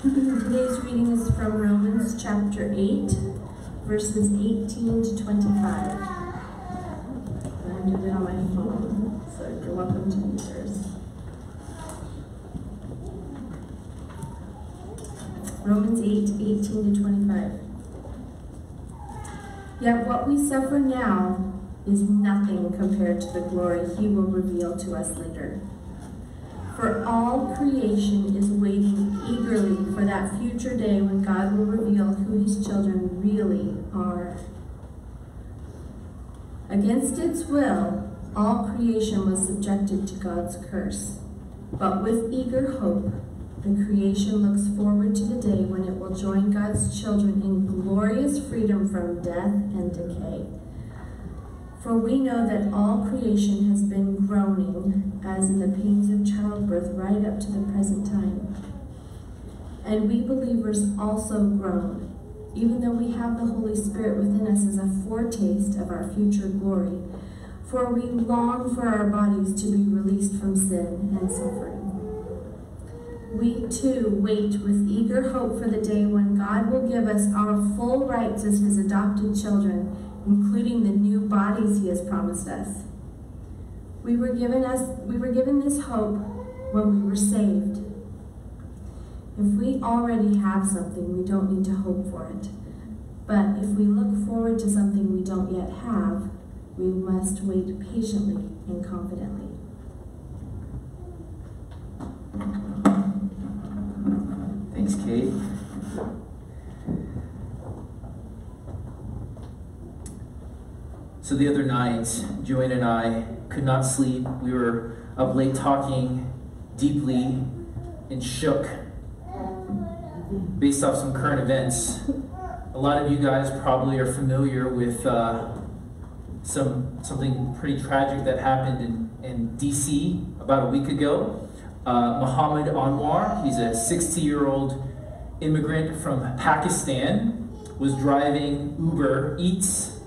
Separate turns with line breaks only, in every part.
Today's reading is from Romans chapter 8, verses 18 to 25. I'm doing it on my phone, so you're welcome to use yours. Romans 8, 18 to 25. Yet what we suffer now is nothing compared to the glory he will reveal to us later. For all creation is waiting eagerly for that future day when God will reveal who his children really are. Against its will, all creation was subjected to God's curse. But with eager hope, the creation looks forward to the day when it will join God's children in glorious freedom from death and decay. For we know that all creation has been groaning, as in the pains of childbirth, right up to the present time. And we believers also groan, even though we have the Holy Spirit within us as a foretaste of our future glory. For we long for our bodies to be released from sin and suffering. We too wait with eager hope for the day when God will give us our full rights as His adopted children including the new bodies he has promised us. We were given us we were given this hope when we were saved. If we already have something, we don't need to hope for it. But if we look forward to something we don't yet have, we must wait patiently and confidently.
Thanks, Kate. So the other night, Joanne and I could not sleep. We were up late talking deeply and shook based off some current events. A lot of you guys probably are familiar with uh, some something pretty tragic that happened in, in DC about a week ago. Uh, Muhammad Anwar, he's a 60 year old immigrant from Pakistan, was driving Uber Eats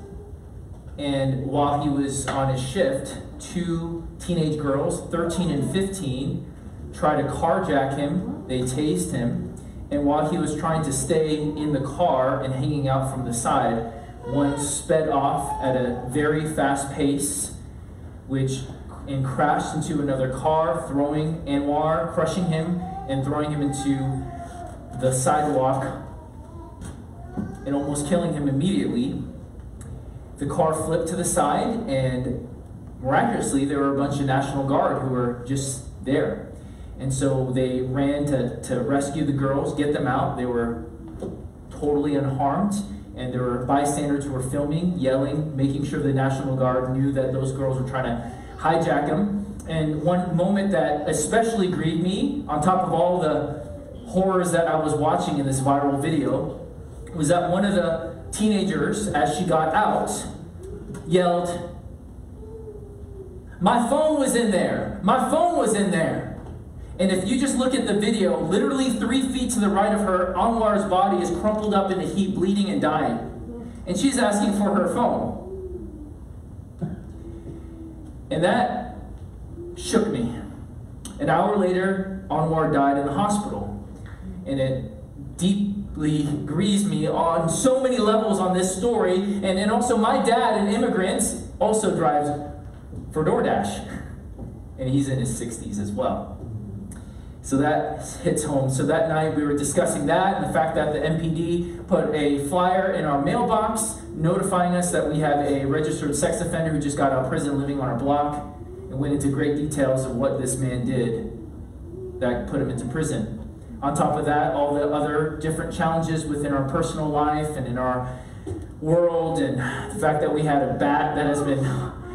and while he was on his shift, two teenage girls, 13 and 15, tried to carjack him. They tased him. And while he was trying to stay in the car and hanging out from the side, one sped off at a very fast pace, which and crashed into another car, throwing Anwar, crushing him, and throwing him into the sidewalk and almost killing him immediately. The car flipped to the side, and miraculously, there were a bunch of National Guard who were just there. And so they ran to, to rescue the girls, get them out. They were totally unharmed, and there were bystanders who were filming, yelling, making sure the National Guard knew that those girls were trying to hijack them. And one moment that especially grieved me, on top of all the horrors that I was watching in this viral video, was that one of the teenagers, as she got out, yelled, My phone was in there! My phone was in there! And if you just look at the video, literally three feet to the right of her, Anwar's body is crumpled up in a heap, bleeding and dying. And she's asking for her phone. And that shook me. An hour later, Anwar died in the hospital. And it deeply grieves me on so many levels on this story. And, and also, my dad, an immigrant, also drives for DoorDash. And he's in his 60s as well. So that hits home. So that night we were discussing that and the fact that the MPD put a flyer in our mailbox notifying us that we have a registered sex offender who just got out of prison living on our block and went into great details of what this man did that put him into prison. On top of that, all the other different challenges within our personal life and in our world, and the fact that we had a bat that has been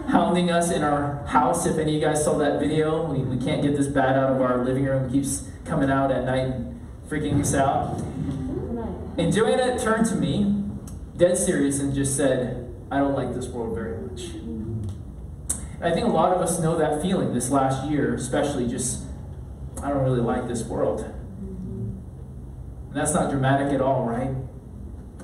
hounding us in our house. If any of you guys saw that video, we, we can't get this bat out of our living room. It keeps coming out at night and freaking us out. And Joanna turned to me, dead serious, and just said, I don't like this world very much. And I think a lot of us know that feeling this last year, especially just, I don't really like this world. And that's not dramatic at all, right?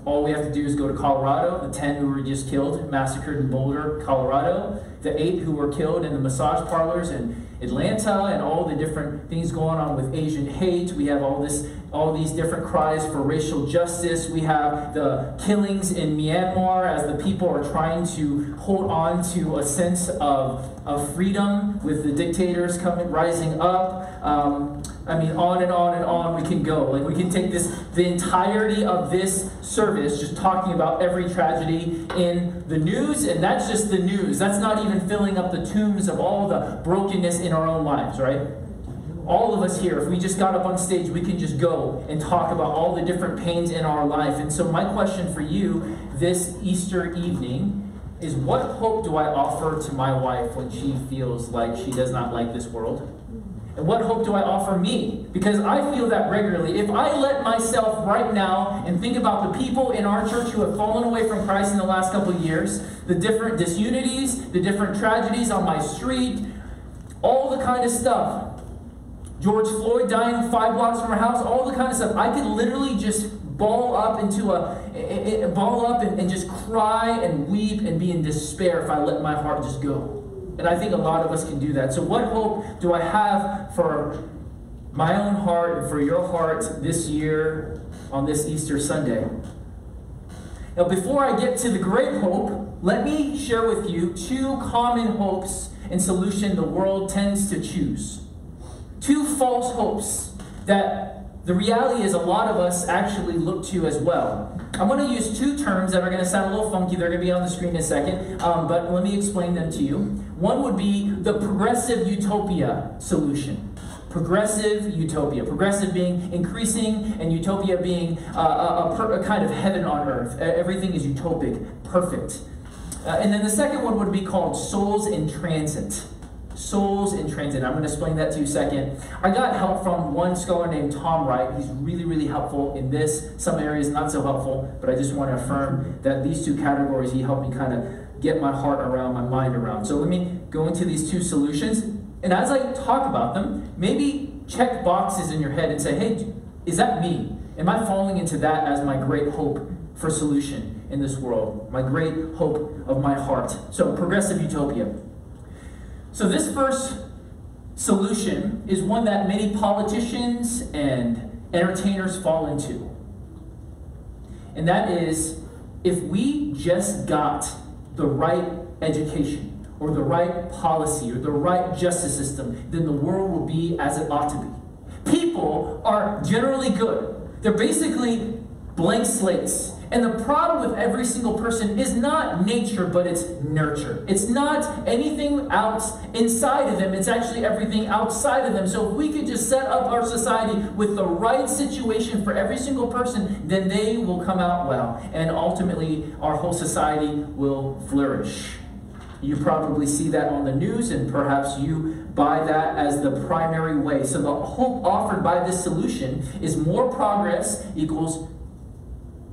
All we have to do is go to Colorado, the 10 who were just killed, massacred in Boulder, Colorado, the 8 who were killed in the massage parlors in, Atlanta and all the different things going on with Asian hate. We have all this all these different cries for racial justice. We have the killings in Myanmar as the people are trying to hold on to a sense of, of freedom with the dictators coming rising up. Um, I mean, on and on and on we can go. Like we can take this the entirety of this service just talking about every tragedy in the news, and that's just the news. That's not even filling up the tombs of all the brokenness in our own lives, right? all of us here, if we just got up on stage, we can just go and talk about all the different pains in our life. And so, my question for you this Easter evening is what hope do I offer to my wife when she feels like she does not like this world? And what hope do I offer me? Because I feel that regularly. If I let myself right now and think about the people in our church who have fallen away from Christ in the last couple of years, the different disunities, the different tragedies on my street, all the kind of stuff, George Floyd dying five blocks from our house, all the kind of stuff. I could literally just ball up into a, ball up and, and just cry and weep and be in despair if I let my heart just go. And I think a lot of us can do that. So, what hope do I have for my own heart and for your heart this year on this Easter Sunday? Now, before I get to the great hope, let me share with you two common hopes and solution the world tends to choose two false hopes that the reality is a lot of us actually look to as well. I'm going to use two terms that are going to sound a little funky. They're going to be on the screen in a second, um, but let me explain them to you. One would be the progressive utopia solution. Progressive utopia. Progressive being increasing, and utopia being uh, a, a, a, kind of heaven on earth. Everything is utopic, perfect. Uh, and then the second one would be called souls in transit souls in transit. I'm going to explain that to you second. I got help from one scholar named Tom Wright. He's really, really helpful in this. Some areas not so helpful, but I just want to affirm that these two categories he helped me kind of get my heart around, my mind around. So let me go into these two solutions. And as I talk about them, maybe check boxes in your head and say, hey, is that me? Am I falling into that as my great hope for solution in this world? My great hope of my heart. So, progressive utopia. So, this first solution is one that many politicians and entertainers fall into. And that is if we just got the right education or the right policy or the right justice system, then the world will be as it ought to be. People are generally good. They're basically blank slates. And the problem with every single person is not nature, but it's nurture. It's not anything else inside of them, it's actually everything outside of them. So if we could just set up our society with the right situation for every single person, then they will come out well. And ultimately, our whole society will flourish. You probably see that on the news, and perhaps you buy that as the primary way. So, the hope offered by this solution is more progress equals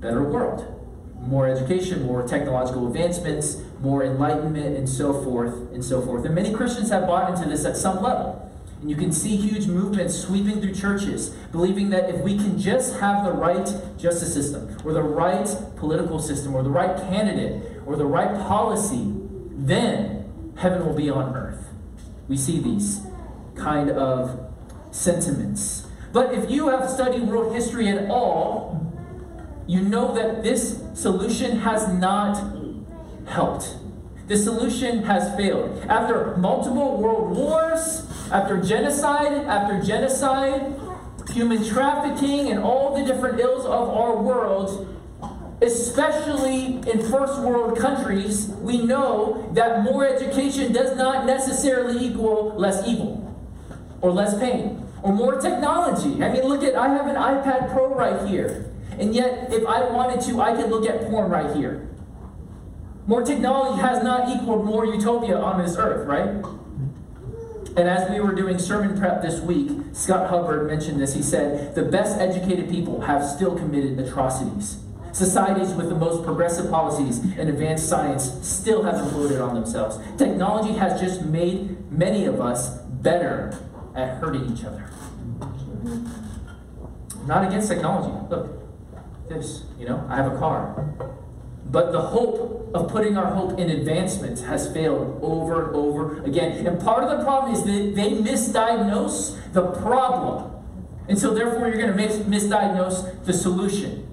better world. More education, more technological advancements, more enlightenment, and so forth, and so forth. And many Christians have bought into this at some level. And you can see huge movements sweeping through churches, believing that if we can just have the right justice system, or the right political system, or the right candidate, or the right policy, then heaven will be on earth. We see these kind of sentiments. But if you have studied world history at all, you know that this solution has not helped. The solution has failed. After multiple world wars, after genocide, after genocide, human trafficking, and all the different ills of our world, especially in first world countries, we know that more education does not necessarily equal less evil or less pain or more technology. I mean, look at, I have an iPad Pro right here. And yet, if I wanted to, I could look at porn right here. More technology has not equaled more utopia on this earth, right? And as we were doing sermon prep this week, Scott Hubbard mentioned this. He said, The best educated people have still committed atrocities. Societies with the most progressive policies and advanced science still have imploded on themselves. Technology has just made many of us better at hurting each other. not against technology. Look, this. You know, I have a car. But the hope of putting our hope in advancements has failed over and over again. And part of the problem is that they misdiagnose the problem. And so, therefore, you're going to mis- misdiagnose the solution.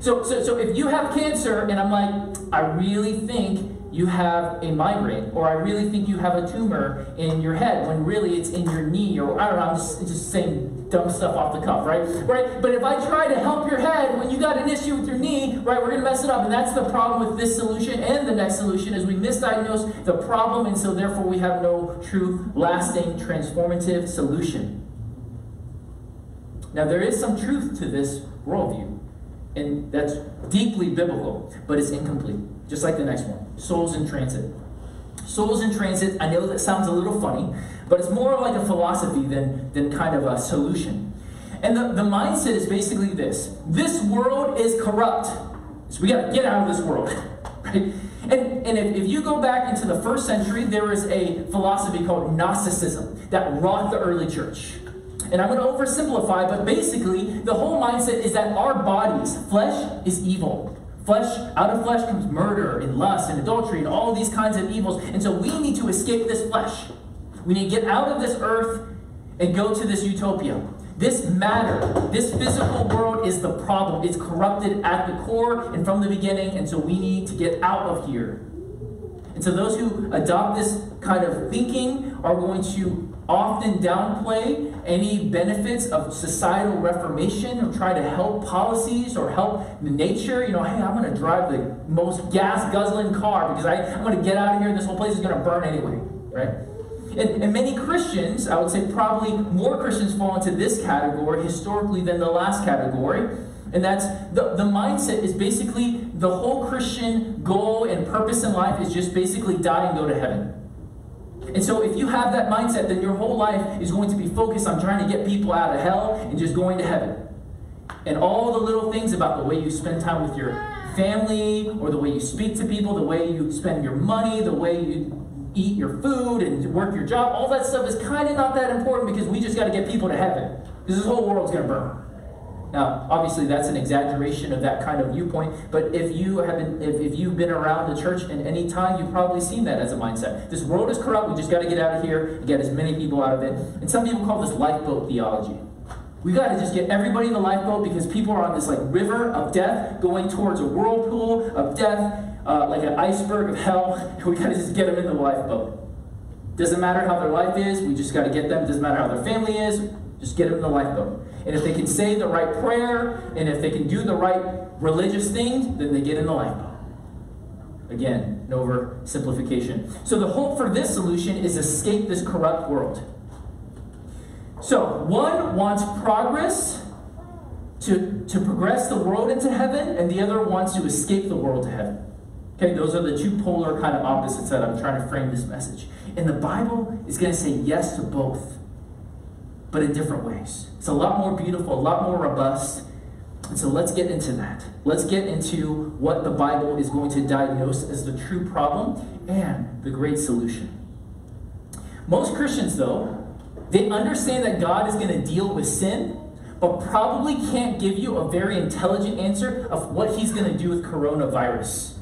So, so, so if you have cancer, and I'm like, I really think you have a migraine, or I really think you have a tumor in your head, when really it's in your knee, or I don't know, I'm just, just saying dumb stuff off the cuff, right? Right? But if I try to help your head when you got an issue with your knee, right, we're gonna mess it up. And that's the problem with this solution and the next solution is we misdiagnose the problem, and so therefore we have no true, lasting, transformative solution. Now there is some truth to this worldview, and that's deeply biblical, but it's incomplete. Just like the next one souls in transit. Souls in transit, I know that sounds a little funny, but it's more like a philosophy than, than kind of a solution. And the, the mindset is basically this this world is corrupt. So we got to get out of this world. Right? And, and if, if you go back into the first century, there was a philosophy called Gnosticism that rocked the early church. And I'm going to oversimplify, but basically, the whole mindset is that our bodies, flesh is evil. Flesh, out of flesh comes murder and lust and adultery and all these kinds of evils. And so we need to escape this flesh. We need to get out of this earth and go to this utopia. This matter, this physical world is the problem. It's corrupted at the core and from the beginning, and so we need to get out of here. And so those who adopt this kind of thinking are going to often downplay any benefits of societal reformation or try to help policies or help nature. You know, hey, I'm going to drive the most gas guzzling car because I, I'm going to get out of here. This whole place is going to burn anyway, right? And, and, many Christians, I would say probably more Christians fall into this category historically than the last category. And that's the, the mindset is basically the whole Christian goal and purpose in life is just basically die and go to heaven. And so, if you have that mindset, then your whole life is going to be focused on trying to get people out of hell and just going to heaven. And all the little things about the way you spend time with your family, or the way you speak to people, the way you spend your money, the way you eat your food and work your job, all that stuff is kind of not that important because we just got to get people to heaven. Because this whole world's going to burn. Now, obviously, that's an exaggeration of that kind of viewpoint, but if you have been, if, if you've been around the church in any time, you've probably seen that as a mindset. This world is corrupt, we just got to get out of here and get as many people out of it. And some people call this lifeboat theology. We got to just get everybody in the lifeboat because people are on this like river of death going towards a whirlpool of death, uh, like an iceberg of hell. We got to just get them in the lifeboat. Doesn't matter how their life is, we just got to get them. Doesn't matter how their family is, just get them in the lifeboat. And if they can say the right prayer, and if they can do the right religious things, then they get in the lifeboat. Again, no oversimplification. So the hope for this solution is escape this corrupt world. So one wants progress to, to progress the world into heaven, and the other wants to escape the world to heaven. Okay, those are the two polar kind of opposites that I'm trying to frame this message. And the Bible is going to say yes to both but in different ways. It's a lot more beautiful, a lot more robust. And so let's get into that. Let's get into what the Bible is going to diagnose as the true problem and the great solution. Most Christians, though, they understand that God is going to deal with sin, but probably can't give you a very intelligent answer of what he's going to do with coronavirus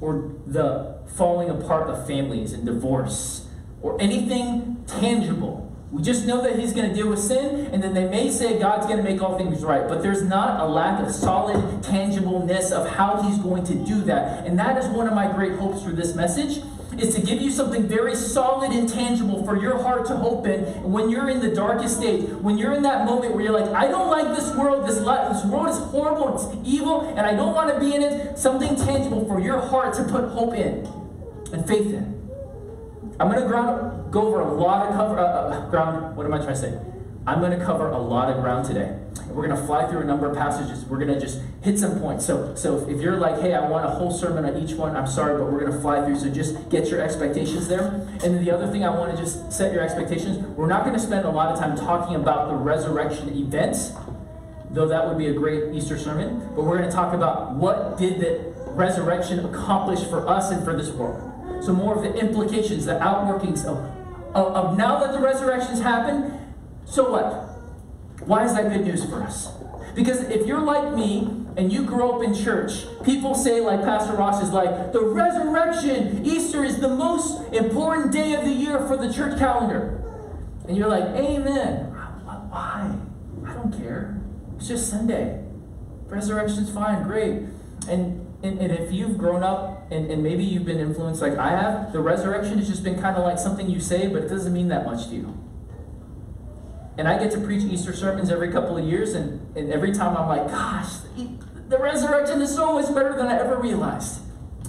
or the falling apart of families and divorce or anything tangible we just know that he's going to deal with sin, and then they may say God's going to make all things right. But there's not a lack of solid tangibleness of how he's going to do that. And that is one of my great hopes for this message is to give you something very solid and tangible for your heart to hope in when you're in the darkest stage, when you're in that moment where you're like, I don't like this world, this, life, this world is horrible, it's evil, and I don't want to be in it, something tangible for your heart to put hope in and faith in. I'm going to go over a lot of cover, uh, uh, ground. What am I trying to say? I'm going to cover a lot of ground today. We're going to fly through a number of passages. We're going to just hit some points. So, so if you're like, hey, I want a whole sermon on each one, I'm sorry, but we're going to fly through. So just get your expectations there. And then the other thing I want to just set your expectations. We're not going to spend a lot of time talking about the resurrection events, though that would be a great Easter sermon. But we're going to talk about what did the resurrection accomplish for us and for this world. So, more of the implications, the outworkings of, of, of now that the resurrection's happened, so what? Why is that good news for us? Because if you're like me, and you grow up in church, people say, like Pastor Ross is like, the resurrection, Easter is the most important day of the year for the church calendar. And you're like, Amen. Why? I don't care. It's just Sunday. Resurrection's fine, great. And and, and if you've grown up and, and maybe you've been influenced like I have, the resurrection has just been kind of like something you say, but it doesn't mean that much to you. And I get to preach Easter sermons every couple of years, and, and every time I'm like, gosh, the resurrection is so much better than I ever realized.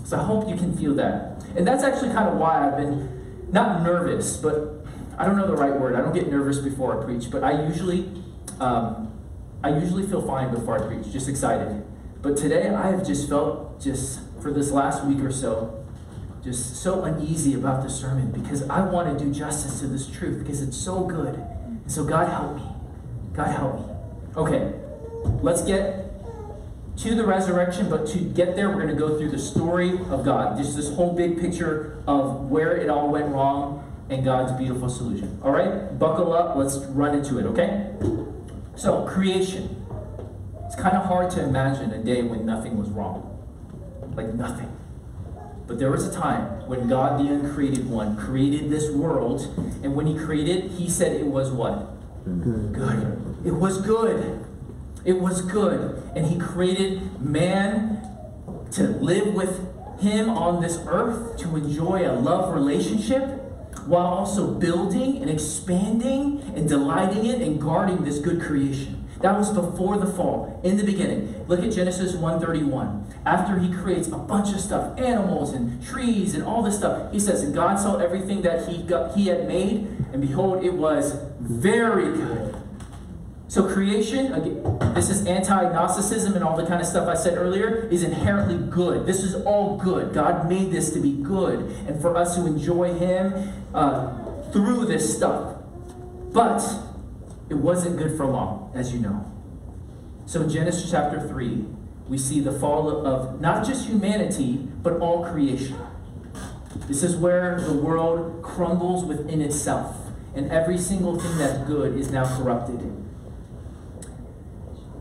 So I hope you can feel that. And that's actually kind of why I've been not nervous, but I don't know the right word. I don't get nervous before I preach, but I usually, um, I usually feel fine before I preach, just excited. But today I have just felt, just for this last week or so, just so uneasy about the sermon because I want to do justice to this truth because it's so good. So God help me. God help me. Okay, let's get to the resurrection, but to get there, we're going to go through the story of God. Just this whole big picture of where it all went wrong and God's beautiful solution. All right, buckle up. Let's run into it, okay? So, creation. It's kind of hard to imagine a day when nothing was wrong. Like nothing. But there was a time when God, the uncreated one, created this world, and when He created, He said it was what? Good. Good. It was good. It was good. And He created man to live with Him on this earth, to enjoy a love relationship, while also building and expanding and delighting in and guarding this good creation. That was before the fall, in the beginning. Look at Genesis 1:31. After he creates a bunch of stuff, animals and trees and all this stuff, he says, "And God saw everything that he got, he had made, and behold, it was very good." So creation, again, this is anti-Gnosticism and all the kind of stuff I said earlier, is inherently good. This is all good. God made this to be good, and for us to enjoy Him uh, through this stuff. But it wasn't good for long, as you know. So in Genesis chapter 3, we see the fall of not just humanity, but all creation. This is where the world crumbles within itself, and every single thing that's good is now corrupted.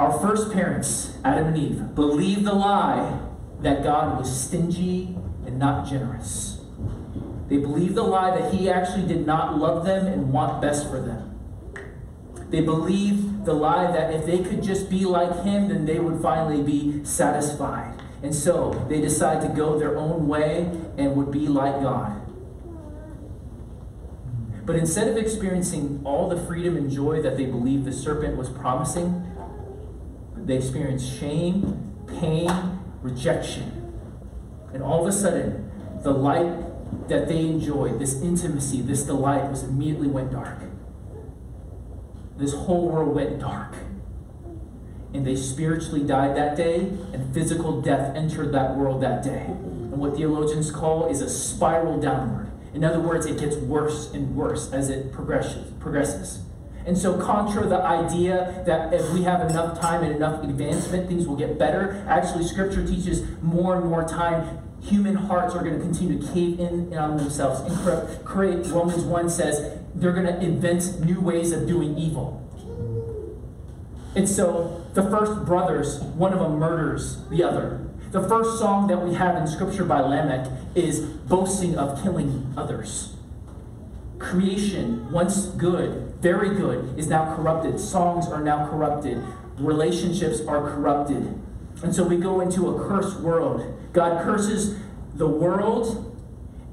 Our first parents, Adam and Eve, believed the lie that God was stingy and not generous. They believed the lie that He actually did not love them and want best for them. They believed the lie that if they could just be like him, then they would finally be satisfied. And so they decided to go their own way and would be like God. But instead of experiencing all the freedom and joy that they believed the serpent was promising, they experienced shame, pain, rejection. And all of a sudden, the light that they enjoyed, this intimacy, this delight, was immediately went dark this whole world went dark. And they spiritually died that day, and physical death entered that world that day. And what theologians call is a spiral downward. In other words, it gets worse and worse as it progresses. progresses. And so, contra the idea that if we have enough time and enough advancement, things will get better, actually, Scripture teaches more and more time, human hearts are going to continue to cave in on themselves and create. Romans 1 says, they're going to invent new ways of doing evil. And so the first brothers, one of them murders the other. The first song that we have in Scripture by Lamech is boasting of killing others. Creation, once good, very good, is now corrupted. Songs are now corrupted. Relationships are corrupted. And so we go into a cursed world. God curses the world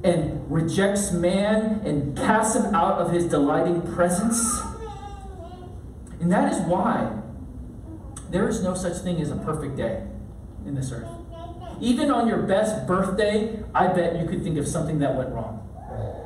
and rejects man and casts him out of his delighting presence. And that is why there is no such thing as a perfect day in this earth. Even on your best birthday, I bet you could think of something that went wrong.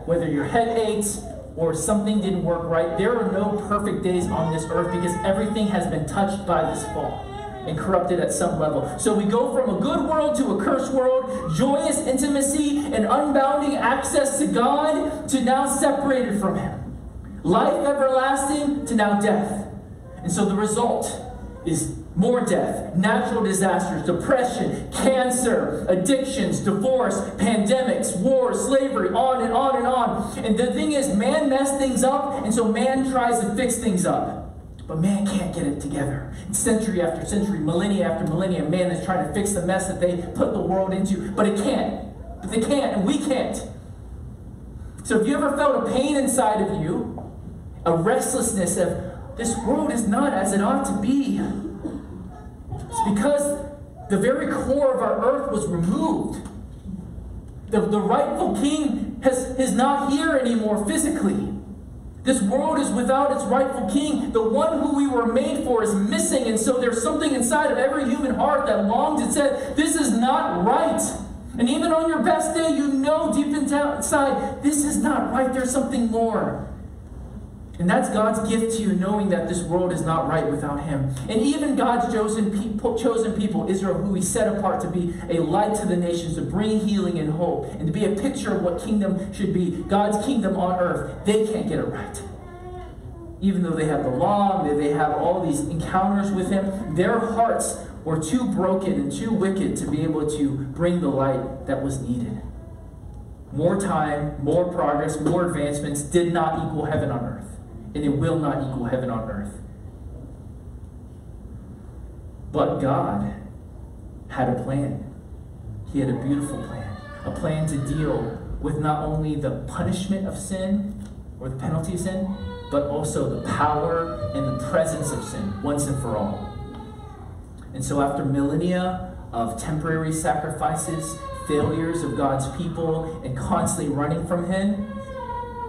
Whether your head aches or something didn't work right, there are no perfect days on this earth because everything has been touched by this fall and corrupted at some level. So we go from a good world to a cursed world, joyous intimacy and unbounding access to God to now separated from Him. Life everlasting to now death. And so the result is more death, natural disasters, depression, cancer, addictions, divorce, pandemics, wars, slavery, on and on and on. And the thing is, man messed things up, and so man tries to fix things up. But man can't get it together. Century after century, millennia after millennia, man is trying to fix the mess that they put the world into, but it can't. But they can't, and we can't. So if you ever felt a pain inside of you, a restlessness of this world is not as it ought to be, it's because the very core of our earth was removed. The, the rightful king has, is not here anymore physically. This world is without its rightful king. The one who we were made for is missing, and so there's something inside of every human heart that longs and says, This is not right. And even on your best day, you know deep inside, this is not right. There's something more. And that's God's gift to you, knowing that this world is not right without Him. And even God's chosen people, chosen people, Israel, who He set apart to be a light to the nations, to bring healing and hope, and to be a picture of what kingdom should be, God's kingdom on earth, they can't get it right. Even though they have the law, they have all these encounters with Him, their hearts were too broken and too wicked to be able to bring the light that was needed. More time, more progress, more advancements did not equal heaven on earth, and it will not equal heaven on earth. But God had a plan. He had a beautiful plan, a plan to deal with not only the punishment of sin or the penalty of sin, but also the power and the presence of sin once and for all. And so, after millennia of temporary sacrifices, failures of God's people, and constantly running from Him,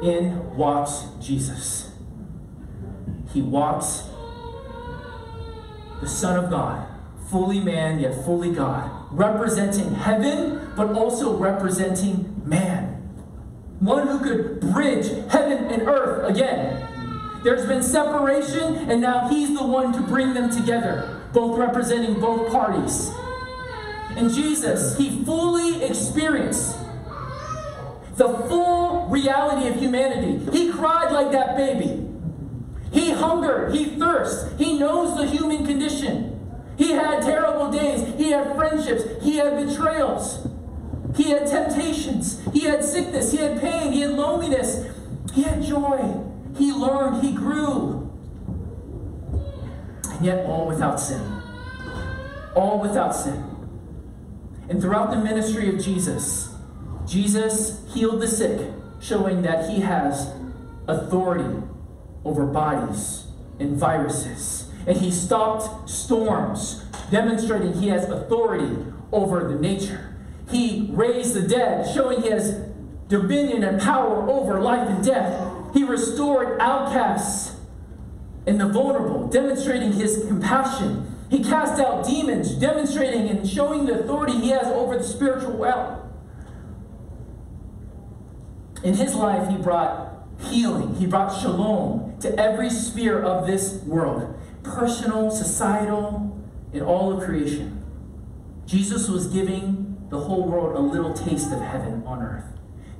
in walks Jesus. He walks the Son of God, fully man yet fully God, representing heaven but also representing man. One who could bridge heaven and earth again. There's been separation, and now he's the one to bring them together both representing both parties. And Jesus, he fully experienced the full reality of humanity. He cried like that baby. He hungered, he thirsted, he knows the human condition. He had terrible days, he had friendships, he had betrayals, he had temptations, he had sickness, he had pain, he had loneliness, he had joy. He learned, he grew and yet all without sin. All without sin. And throughout the ministry of Jesus, Jesus healed the sick, showing that he has authority over bodies and viruses. And he stopped storms, demonstrating he has authority over the nature. He raised the dead, showing he has dominion and power over life and death. He restored outcasts and the vulnerable, demonstrating his compassion. He cast out demons, demonstrating and showing the authority he has over the spiritual realm. In his life, he brought healing, he brought shalom to every sphere of this world personal, societal, in all of creation. Jesus was giving the whole world a little taste of heaven on earth.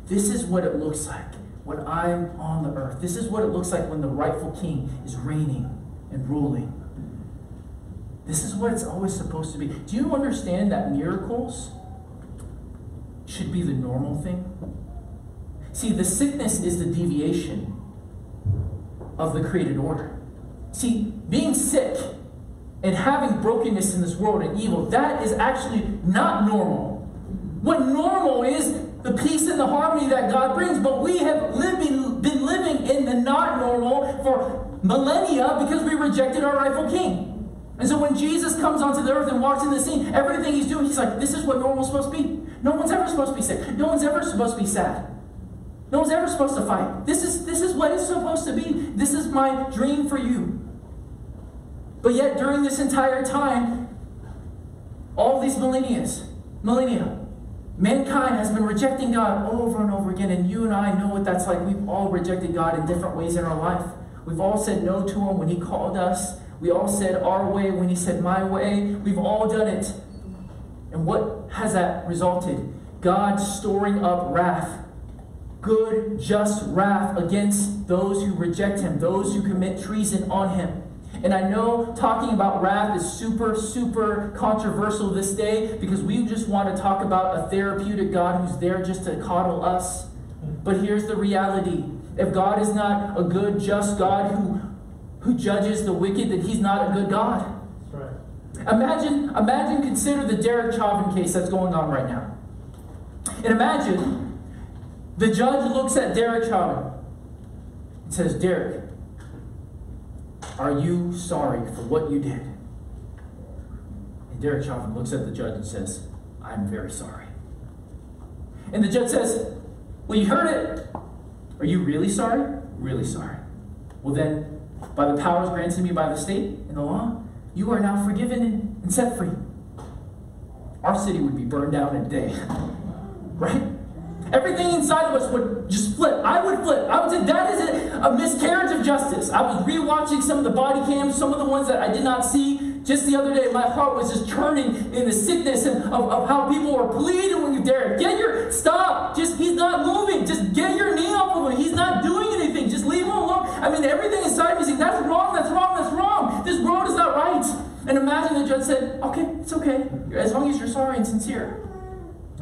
This is what it looks like when I'm on the earth. This is what it looks like when the rightful king is reigning and ruling. This is what it's always supposed to be. Do you understand that miracles should be the normal thing? See, the sickness is the deviation of the created order. See, being sick and having brokenness in this world and evil, that is actually not normal. What normal is the peace and the harmony that God brings. But we have living, been living in the not normal for millennia because we rejected our rightful king. And so when Jesus comes onto the earth and walks in the scene, everything he's doing, he's like, this is what normal is supposed to be. No one's ever supposed to be sick. No one's ever supposed to be sad. No one's ever supposed to fight. This is, this is what it's supposed to be. This is my dream for you. But yet, during this entire time, all these millennia, millennia, Mankind has been rejecting God over and over again, and you and I know what that's like. We've all rejected God in different ways in our life. We've all said no to Him when He called us. We all said our way when He said my way. We've all done it. And what has that resulted? God storing up wrath, good, just wrath against those who reject Him, those who commit treason on Him. And I know talking about wrath is super, super controversial this day because we just want to talk about a therapeutic God who's there just to coddle us. But here's the reality if God is not a good, just God who who judges the wicked, then he's not a good God.
Right.
Imagine, imagine, consider the Derek Chauvin case that's going on right now. And imagine the judge looks at Derek Chauvin and says, Derek, are you sorry for what you did? And Derek Chauvin looks at the judge and says, I'm very sorry. And the judge says, Well, you heard it. Are you really sorry? Really sorry. Well, then, by the powers granted to me by the state and the law, you are now forgiven and set free. Our city would be burned down in a day. right? Everything inside of us would just flip. I would flip. I would say that is a, miscarriage of justice. I was rewatching some of the body cams, some of the ones that I did not see just the other day. My heart was just churning in the sickness of, of, how people were pleading when you dare. Get your stop. Just he's not moving. Just get your knee off of him. He's not doing anything. Just leave him alone. I mean, everything inside of me is saying, that's wrong, that's wrong, that's wrong. This road is not right. And imagine the judge said, okay, it's okay, as long as you're sorry and sincere.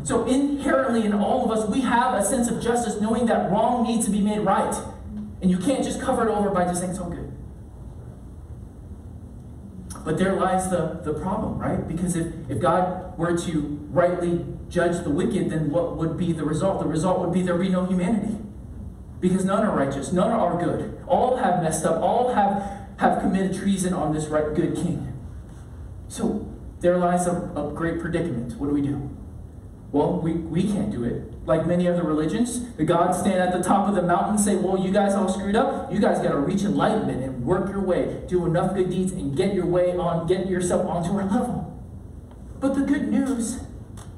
So, inherently in all of us, we have a sense of justice knowing that wrong needs to be made right. And you can't just cover it over by just saying it's all good. But there lies the, the problem, right? Because if, if God were to rightly judge the wicked, then what would be the result? The result would be there be no humanity. Because none are righteous, none are good. All have messed up, all have, have committed treason on this right good king. So there lies a, a great predicament. What do we do? Well, we, we can't do it. Like many other religions, the gods stand at the top of the mountain and say, Well, you guys all screwed up. You guys got to reach enlightenment and work your way, do enough good deeds, and get your way on, get yourself onto our level. But the good news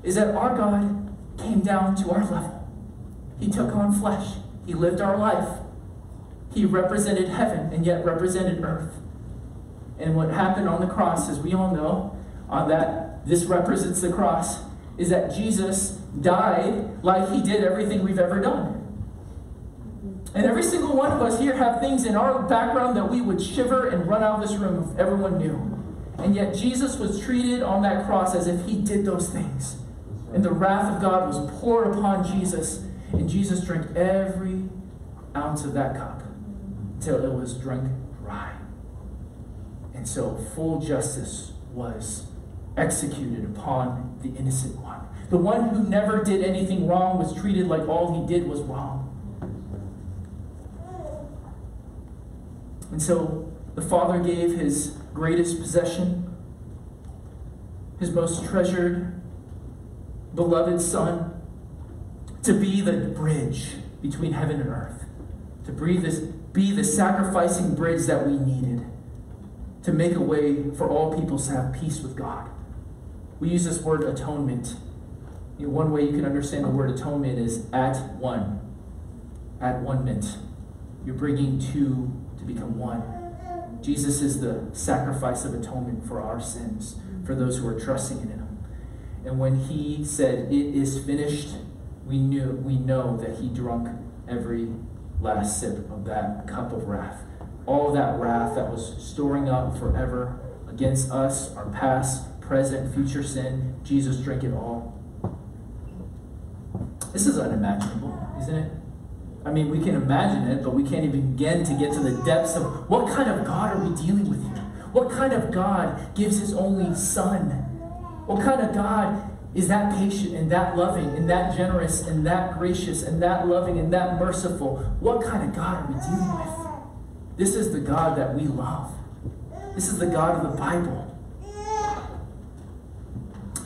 is that our God came down to our level. He took on flesh, He lived our life. He represented heaven and yet represented earth. And what happened on the cross, as we all know, on that this represents the cross, is that Jesus died like he did everything we've ever done. And every single one of us here have things in our background that we would shiver and run out of this room if everyone knew. And yet Jesus was treated on that cross as if he did those things. And the wrath of God was poured upon Jesus. And Jesus drank every ounce of that cup until it was drunk dry. And so full justice was executed upon the innocent one. The one who never did anything wrong was treated like all he did was wrong. And so the Father gave his greatest possession, his most treasured, beloved Son, to be the bridge between heaven and earth, to this, be the sacrificing bridge that we needed to make a way for all people to have peace with God. We use this word atonement. You know, one way you can understand the word atonement is at one. At one mint. You're bringing two to become one. Jesus is the sacrifice of atonement for our sins, for those who are trusting in him. And when he said, It is finished, we knew we know that he drunk every last sip of that cup of wrath all that wrath that was storing up forever against us, our past, present, future sin. Jesus drank it all. This is unimaginable, isn't it? I mean, we can imagine it, but we can't even begin to get to the depths of what kind of God are we dealing with here? What kind of God gives his only son? What kind of God is that patient and that loving and that generous and that gracious and that loving and that merciful? What kind of God are we dealing with? This is the God that we love. This is the God of the Bible.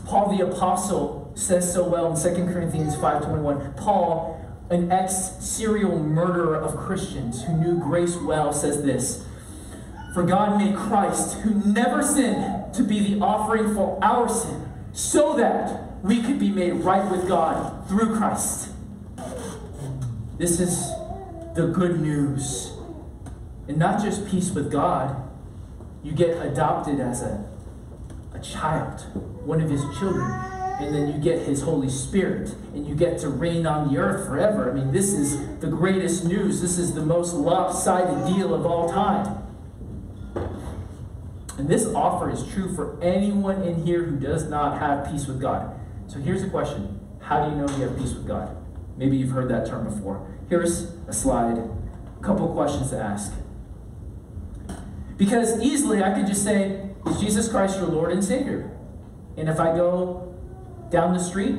Paul the apostle says so well in 2 Corinthians 5:21. Paul, an ex-serial murderer of Christians who knew grace well, says this: For God made Christ, who never sinned, to be the offering for our sin, so that we could be made right with God through Christ. This is the good news and not just peace with God, you get adopted as a, child, one of his children. And then you get his Holy Spirit, and you get to reign on the earth forever. I mean, this is the greatest news. This is the most lopsided deal of all time. And this offer is true for anyone in here who does not have peace with God. So here's a question How do you know you have peace with God? Maybe you've heard that term before. Here's a slide, a couple questions to ask. Because easily I could just say, Is Jesus Christ your Lord and Savior? And if I go down the street,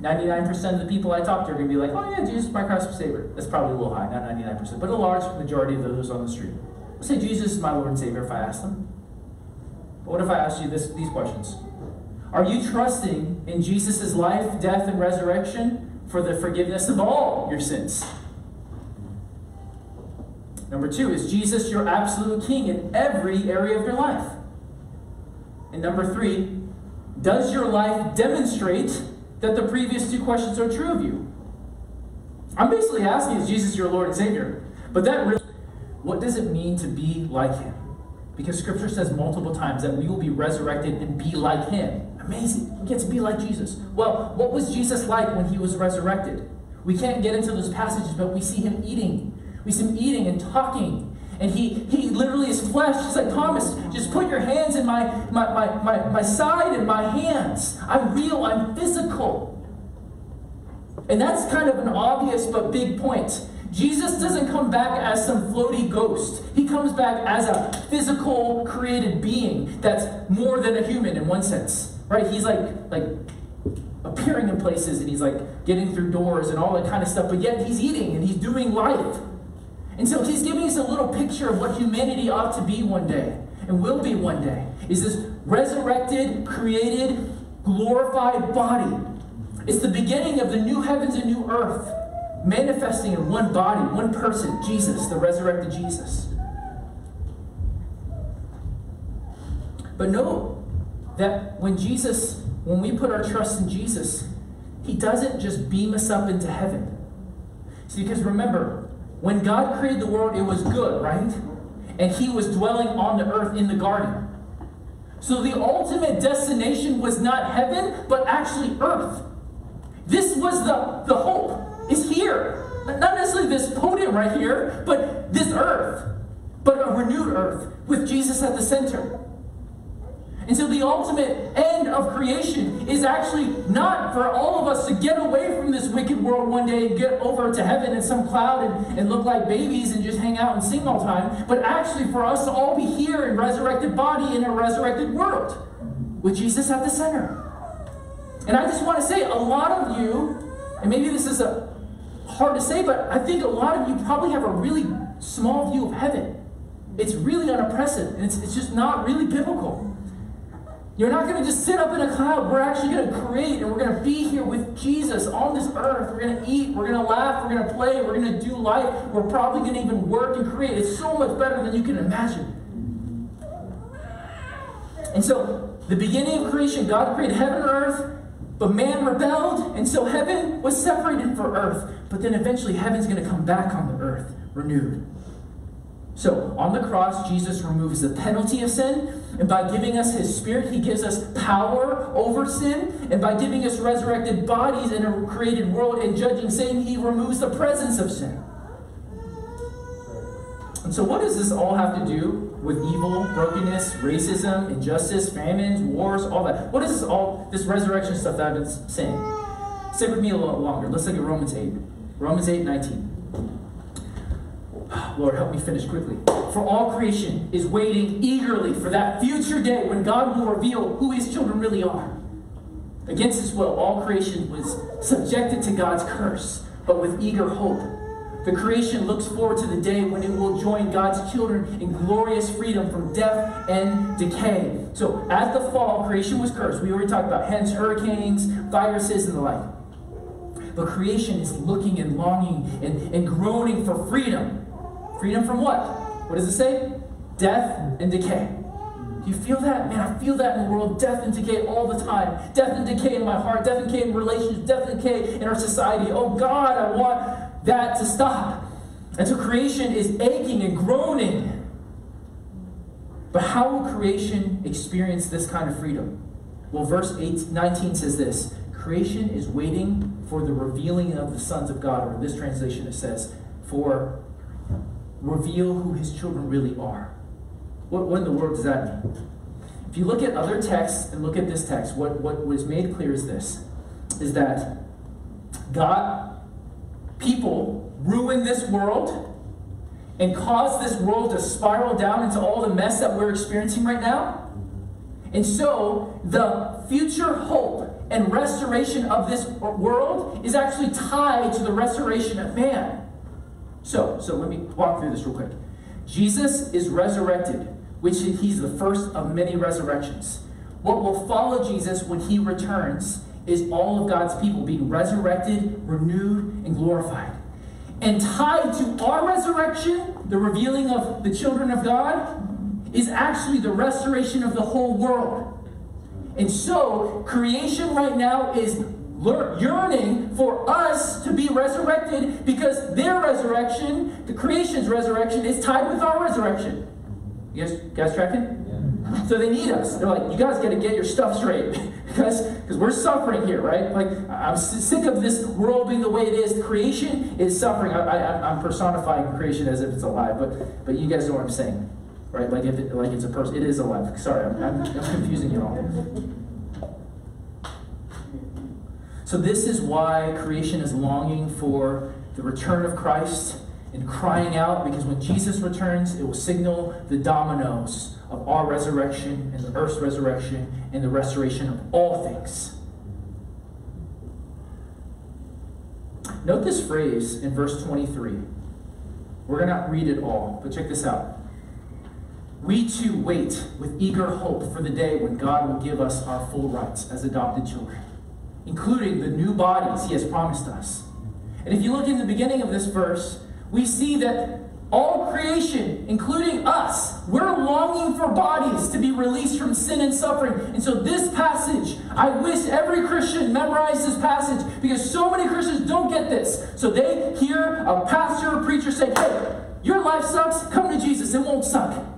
99% of the people I talk to are going to be like, Oh, yeah, Jesus, my Christ and Savior. That's probably a little high, not 99%, but a large majority of those on the street. I'll say, Jesus is my Lord and Savior if I ask them. But what if I ask you this, these questions? Are you trusting in Jesus' life, death, and resurrection for the forgiveness of all your sins? Number two, is Jesus your absolute king in every area of your life? And number three, does your life demonstrate that the previous two questions are true of you? I'm basically asking, is Jesus your Lord and Savior? But that really, what does it mean to be like Him? Because Scripture says multiple times that we will be resurrected and be like Him. Amazing. We get to be like Jesus. Well, what was Jesus like when He was resurrected? We can't get into those passages, but we see Him eating we see him eating and talking. And he, he literally is flesh. He's like, Thomas, just put your hands in my, my, my, my, my side and my hands. I'm real, I'm physical. And that's kind of an obvious but big point. Jesus doesn't come back as some floaty ghost. He comes back as a physical created being that's more than a human in one sense. Right? He's like like appearing in places and he's like getting through doors and all that kind of stuff, but yet he's eating and he's doing life. And so he's giving us a little picture of what humanity ought to be one day and will be one day. Is this resurrected, created, glorified body. It's the beginning of the new heavens and new earth, manifesting in one body, one person, Jesus, the resurrected Jesus. But know that when Jesus, when we put our trust in Jesus, he doesn't just beam us up into heaven. See, because remember, when God created the world, it was good, right? And He was dwelling on the earth in the garden. So the ultimate destination was not heaven, but actually earth. This was the, the hope, is here. Not necessarily this podium right here, but this earth, but a renewed earth with Jesus at the center. And so the ultimate end of creation is actually not for all of us to get away from this wicked world one day and get over to heaven in some cloud and, and look like babies and just hang out and sing all the time, but actually for us to all be here in resurrected body in a resurrected world with Jesus at the center. And I just want to say, a lot of you, and maybe this is a hard to say, but I think a lot of you probably have a really small view of heaven. It's really unimpressive, and it's, it's just not really biblical. You're not going to just sit up in a cloud. We're actually going to create and we're going to be here with Jesus on this earth. We're going to eat, we're going to laugh, we're going to play, we're going to do life. We're probably going to even work and create. It's so much better than you can imagine. And so, the beginning of creation, God created heaven and earth, but man rebelled, and so heaven was separated from earth. But then eventually, heaven's going to come back on the earth, renewed. So, on the cross, Jesus removes the penalty of sin, and by giving us his spirit, he gives us power over sin, and by giving us resurrected bodies in a created world and judging sin, he removes the presence of sin. And so, what does this all have to do with evil, brokenness, racism, injustice, famines, wars, all that? What is this all, this resurrection stuff that I've been saying? Stick with me a little longer. Let's look at Romans 8. Romans 8 19. Lord, help me finish quickly. For all creation is waiting eagerly for that future day when God will reveal who his children really are. Against his will, all creation was subjected to God's curse, but with eager hope. The creation looks forward to the day when it will join God's children in glorious freedom from death and decay. So, at the fall, creation was cursed. We already talked about hence hurricanes, viruses, and the like. But creation is looking and longing and, and groaning for freedom Freedom from what? What does it say? Death and decay. Do you feel that? Man, I feel that in the world. Death and decay all the time. Death and decay in my heart. Death and decay in relationships. Death and decay in our society. Oh God, I want that to stop. And so creation is aching and groaning. But how will creation experience this kind of freedom? Well, verse 8, 19 says this Creation is waiting for the revealing of the sons of God, or this translation it says, for reveal who his children really are. What, what in the world does that mean? If you look at other texts and look at this text, what, what was made clear is this is that God, people ruin this world and cause this world to spiral down into all the mess that we're experiencing right now. And so, the future hope and restoration of this world is actually tied to the restoration of man. So, so let me walk through this real quick. Jesus is resurrected, which he's the first of many resurrections. What will follow Jesus when he returns is all of God's people being resurrected, renewed, and glorified. And tied to our resurrection, the revealing of the children of God, is actually the restoration of the whole world. And so, creation right now is yearning for us to be resurrected because their resurrection, the creation's resurrection, is tied with our resurrection. You guys, guys tracking? Yeah. So they need us. They're like, you guys got to get your stuff straight because because we're suffering here, right? Like I'm sick of this world being the way it is. Creation is suffering. I, I, I'm personifying creation as if it's alive, but but you guys know what I'm saying, right? Like if it, like it's a person, it is alive. Sorry, I'm, I'm, I'm confusing you all. So, this is why creation is longing for the return of Christ and crying out because when Jesus returns, it will signal the dominoes of our resurrection and the earth's resurrection and the restoration of all things. Note this phrase in verse 23. We're going to read it all, but check this out. We too wait with eager hope for the day when God will give us our full rights as adopted children including the new bodies he has promised us. And if you look in the beginning of this verse, we see that all creation, including us, we're longing for bodies to be released from sin and suffering. And so, this passage, I wish every Christian memorized this passage because so many Christians don't get this. So, they hear a pastor or preacher say, Hey, your life sucks, come to Jesus, it won't suck.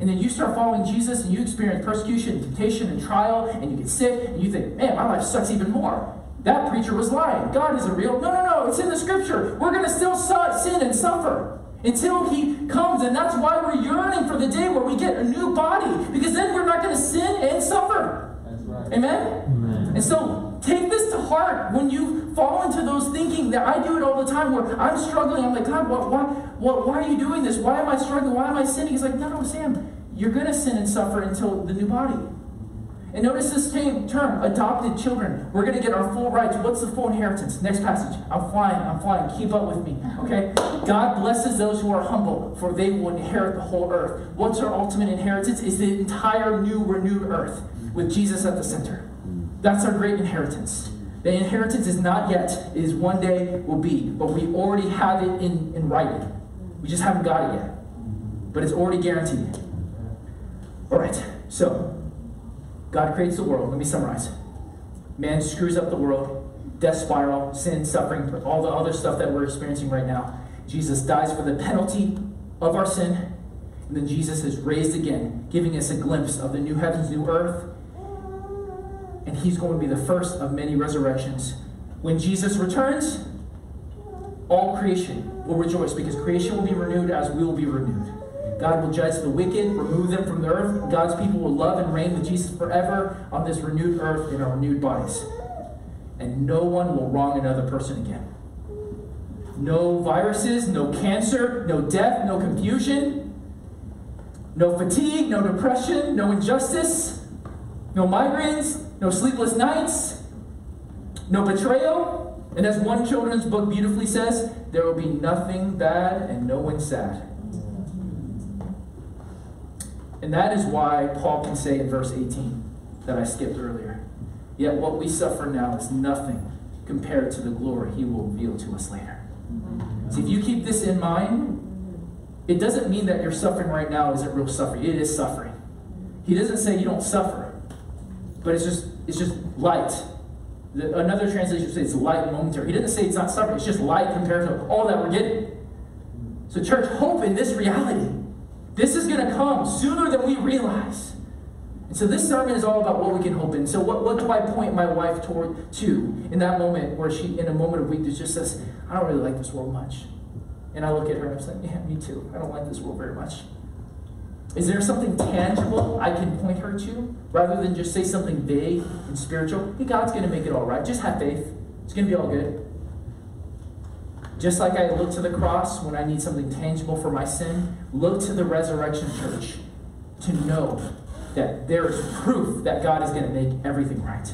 And then you start following Jesus and you experience persecution, temptation, and trial, and you get sick, and you think, man, my life sucks even more. That preacher was lying. God isn't real. No, no, no. It's in the scripture. We're going to still sin and suffer until he comes. And that's why we're yearning for the day where we get a new body, because then we're not going to sin and suffer. Right. Amen? Amen? And so take this to heart when you fall into those thinking that I do it all the time where I'm struggling. I'm like, God, what, why, what, why are you doing this? Why am I struggling? Why am I sinning? He's like, no, no, Sam, you're going to sin and suffer until the new body. And notice this term, adopted children. We're going to get our full rights. What's the full inheritance? Next passage. I'm flying, I'm flying. Keep up with me, okay? God blesses those who are humble, for they will inherit the whole earth. What's our ultimate inheritance? Is the entire new, renewed earth with Jesus at the center. That's our great inheritance. The inheritance is not yet, it is one day will be, but we already have it in, in writing. We just haven't got it yet. But it's already guaranteed. All right, so God creates the world. Let me summarize. Man screws up the world, death spiral, sin, suffering, all the other stuff that we're experiencing right now. Jesus dies for the penalty of our sin, and then Jesus is raised again, giving us a glimpse of the new heavens, new earth. And he's going to be the first of many resurrections. When Jesus returns, all creation will rejoice because creation will be renewed as we will be renewed. God will judge the wicked, remove them from the earth. God's people will love and reign with Jesus forever on this renewed earth in our renewed bodies. And no one will wrong another person again. No viruses, no cancer, no death, no confusion, no fatigue, no depression, no injustice, no migraines, no sleepless nights, no betrayal. And as one children's book beautifully says, there will be nothing bad and no one sad. And that is why Paul can say in verse 18 that I skipped earlier. Yet what we suffer now is nothing compared to the glory he will reveal to us later. See, if you keep this in mind, it doesn't mean that your suffering right now isn't real suffering. It is suffering. He doesn't say you don't suffer, but it's just it's just light. The, another translation says it's light momentary. He doesn't say it's not suffering. It's just light compared to all that we're getting. So, church, hope in this reality. This is going to come sooner than we realize. And so this sermon is all about what we can hope in. So what, what do I point my wife toward to in that moment where she, in a moment of weakness, just says, I don't really like this world much. And I look at her and I'm saying, yeah, me too. I don't like this world very much. Is there something tangible I can point her to rather than just say something vague and spiritual? Hey, God's going to make it all right. Just have faith. It's going to be all good. Just like I look to the cross when I need something tangible for my sin, look to the resurrection church to know that there is proof that God is going to make everything right.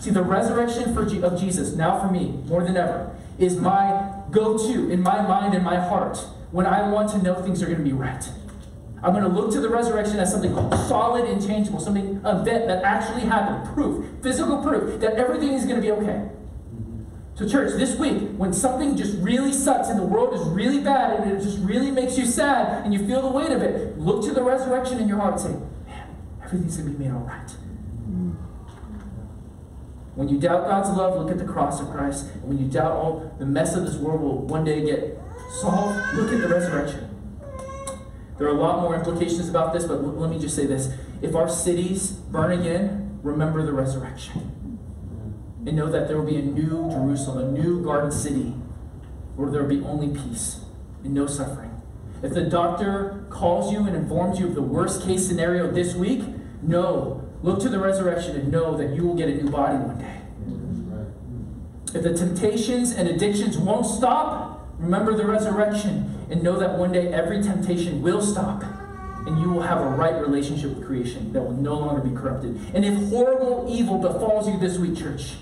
See, the resurrection for G- of Jesus, now for me, more than ever, is my go to in my mind and my heart when I want to know things are going to be right. I'm going to look to the resurrection as something solid and changeable, something event that actually happened, proof, physical proof that everything is going to be okay. So, church, this week, when something just really sucks and the world is really bad and it just really makes you sad and you feel the weight of it, look to the resurrection in your heart and say, man, everything's going to be made all right. When you doubt God's love, look at the cross of Christ. And when you doubt all the mess of this world will one day get solved, look at the resurrection. There are a lot more implications about this, but let me just say this. If our cities burn again, remember the resurrection and know that there will be a new Jerusalem, a new garden city, where there will be only peace and no suffering. If the doctor calls you and informs you of the worst case scenario this week, know, look to the resurrection and know that you will get a new body one day. If the temptations and addictions won't stop, remember the resurrection and know that one day every temptation will stop and you will have a right relationship with creation that will no longer be corrupted. And if horrible evil befalls you this week, church,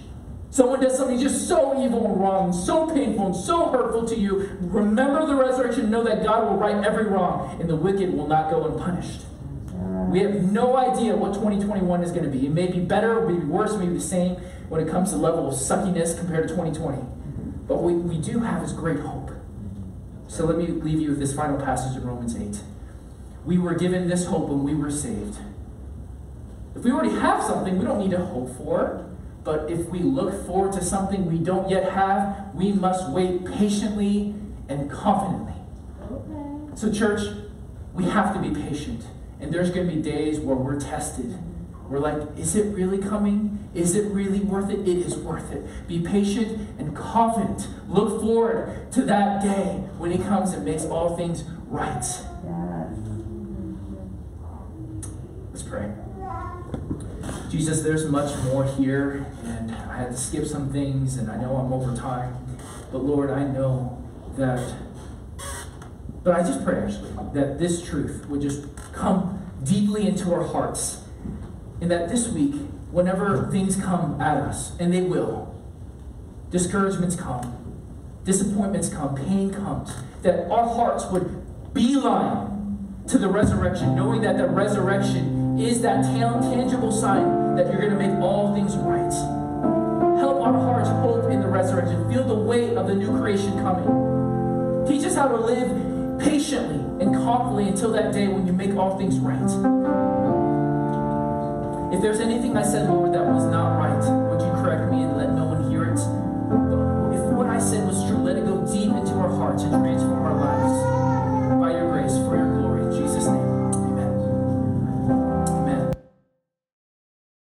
Someone does something just so evil and wrong, so painful and so hurtful to you. Remember the resurrection. Know that God will right every wrong, and the wicked will not go unpunished. We have no idea what 2021 is going to be. It may be better, it may be worse, maybe the same when it comes to level of suckiness compared to 2020. But what we do have is great hope. So let me leave you with this final passage in Romans 8. We were given this hope when we were saved. If we already have something, we don't need to hope for. But if we look forward to something we don't yet have, we must wait patiently and confidently. Okay. So, church, we have to be patient. And there's going to be days where we're tested. We're like, is it really coming? Is it really worth it? It is worth it. Be patient and confident. Look forward to that day when He comes and makes all things right. Let's pray. Jesus, there's much more here, and I had to skip some things, and I know I'm over time. But Lord, I know that, but I just pray actually that this truth would just come deeply into our hearts. And that this week, whenever things come at us, and they will, discouragements come, disappointments come, pain comes, that our hearts would beeline to the resurrection, knowing that the resurrection is that tangible sign that you're going to make all things right. Help our hearts hope in the resurrection. Feel the weight of the new creation coming. Teach us how to live patiently and confidently until that day when you make all things right. If there's anything I said, Lord, that was not right, would you correct me and let no